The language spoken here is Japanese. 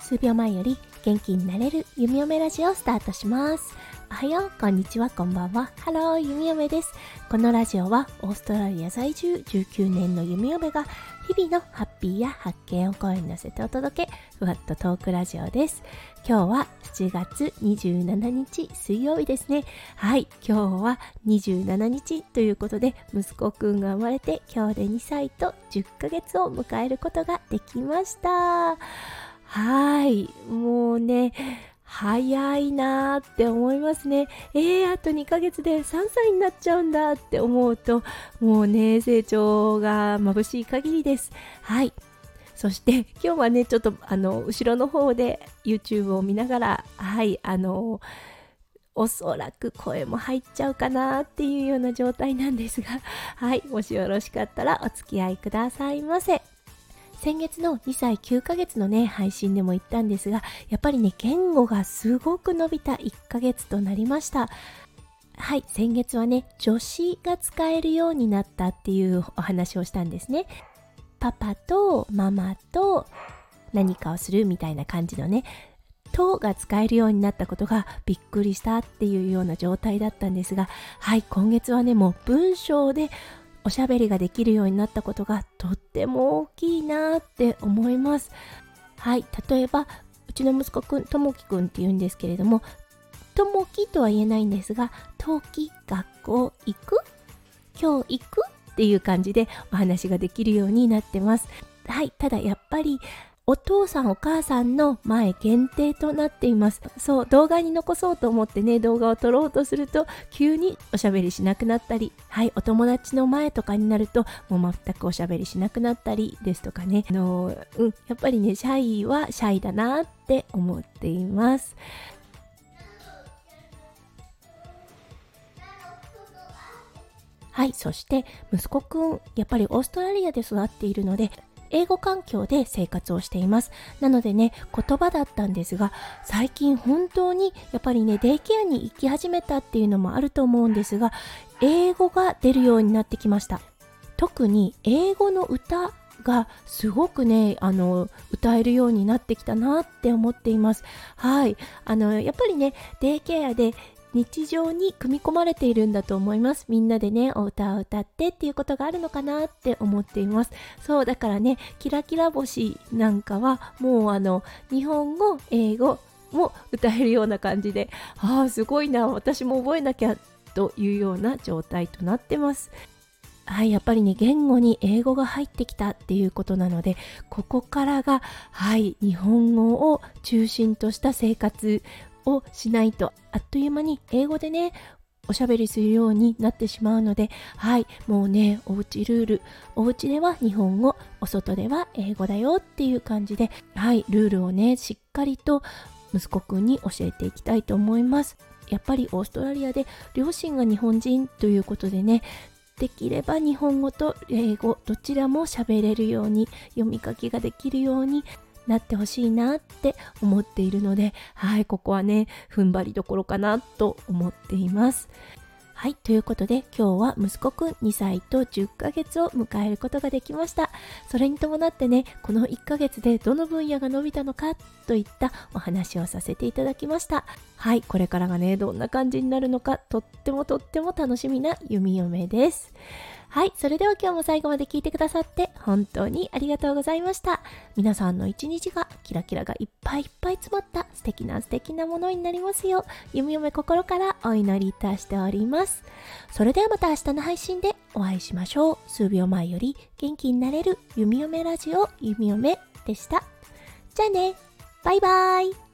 数秒前より元気になれる弓嫁ラジオをスタートします。おはよう、こんにちは、こんばんは。ハロー、弓嫁です。このラジオはオーストラリア在住19年の弓嫁が日々のハッピーや発見を声に乗せてお届け、ふわっとトークラジオです。今日は7月27日水曜日ですね。はい、今日は27日ということで、息子くんが生まれて今日で2歳と10ヶ月を迎えることができました。はい。もうね、早いなーって思いますね。えー、あと2ヶ月で3歳になっちゃうんだって思うと、もうね、成長が眩しい限りです。はい。そして今日はね、ちょっとあの、後ろの方で YouTube を見ながら、はい、あの、おそらく声も入っちゃうかなっていうような状態なんですが、はい、もしよろしかったらお付き合いくださいませ。先月の2歳9ヶ月のね、配信でも言ったんですが、やっぱりね、言語がすごく伸びた1ヶ月となりました。はい、先月はね、助詞が使えるようになったっていうお話をしたんですね。パパとママと何かをするみたいな感じのね、とが使えるようになったことがびっくりしたっていうような状態だったんですが、はい、今月はね、もう文章でおしゃべりができるようになったことがとっても大きいなって思います。はい、例えばうちの息子くん、ともきくんって言うんですけれども、ともきとは言えないんですが、とき学校行く？今日行く？っていう感じでお話ができるようになってます。はい、ただやっぱりお父さんお母さんの前限定となっています。そう、動画に残そうと思ってね、動画を撮ろうとすると、急におしゃべりしなくなったり、はい、お友達の前とかになると、もう全くおしゃべりしなくなったりですとかね、あの、うん、やっぱりね、シャイはシャイだなって思っています。はい、そして息子くん、やっぱりオーストラリアで育っているので、英語環境で生活をしています。なのでね、言葉だったんですが、最近本当にやっぱりね、デイケアに行き始めたっていうのもあると思うんですが、英語が出るようになってきました。特に英語の歌がすごくね、あの、歌えるようになってきたなって思っています。はい。あの、やっぱりね、デイケアで日常に組み込まれているんだと思います。みんなでね、お歌を歌ってっていうことがあるのかなって思っています。そう、だからね、キラキラ星なんかはもうあの、日本語、英語も歌えるような感じで、ああ、すごいな、私も覚えなきゃというような状態となってます。はい、やっぱりね、言語に英語が入ってきたっていうことなので、ここからが、はい、日本語を中心とした生活をしないとあっという間に英語でねおしゃべりするようになってしまうので、はい、もうね、おうちルール、おうちでは日本語、お外では英語だよっていう感じで、はい、ルールをね、しっかりと息子くんに教えていきたいと思います。やっぱりオーストラリアで両親が日本人ということでね、できれば日本語と英語どちらも喋れるように読み書きができるようになってほしいなって思っているので、はい、ここはね、踏ん張りどころかなと思っています。はい、ということで今日は息子くん2歳と10ヶ月を迎えることができました。それに伴ってね、この1ヶ月でどの分野が伸びたのかといったお話をさせていただきました。はい、これからがね、どんな感じになるのかとってもとっても楽しみな弓嫁です。はい、それでは今日も最後まで聞いてくださって本当にありがとうございました。皆さんの一日がキラキラがいっぱいいっぱい詰まった素敵な素敵なものになりますよう、弓嫁心からお祈りいたしております。それではまた明日の配信でお会いしましょう。数秒前より元気になれる弓嫁ラジオ弓嫁でした。じゃあね、バイバイ。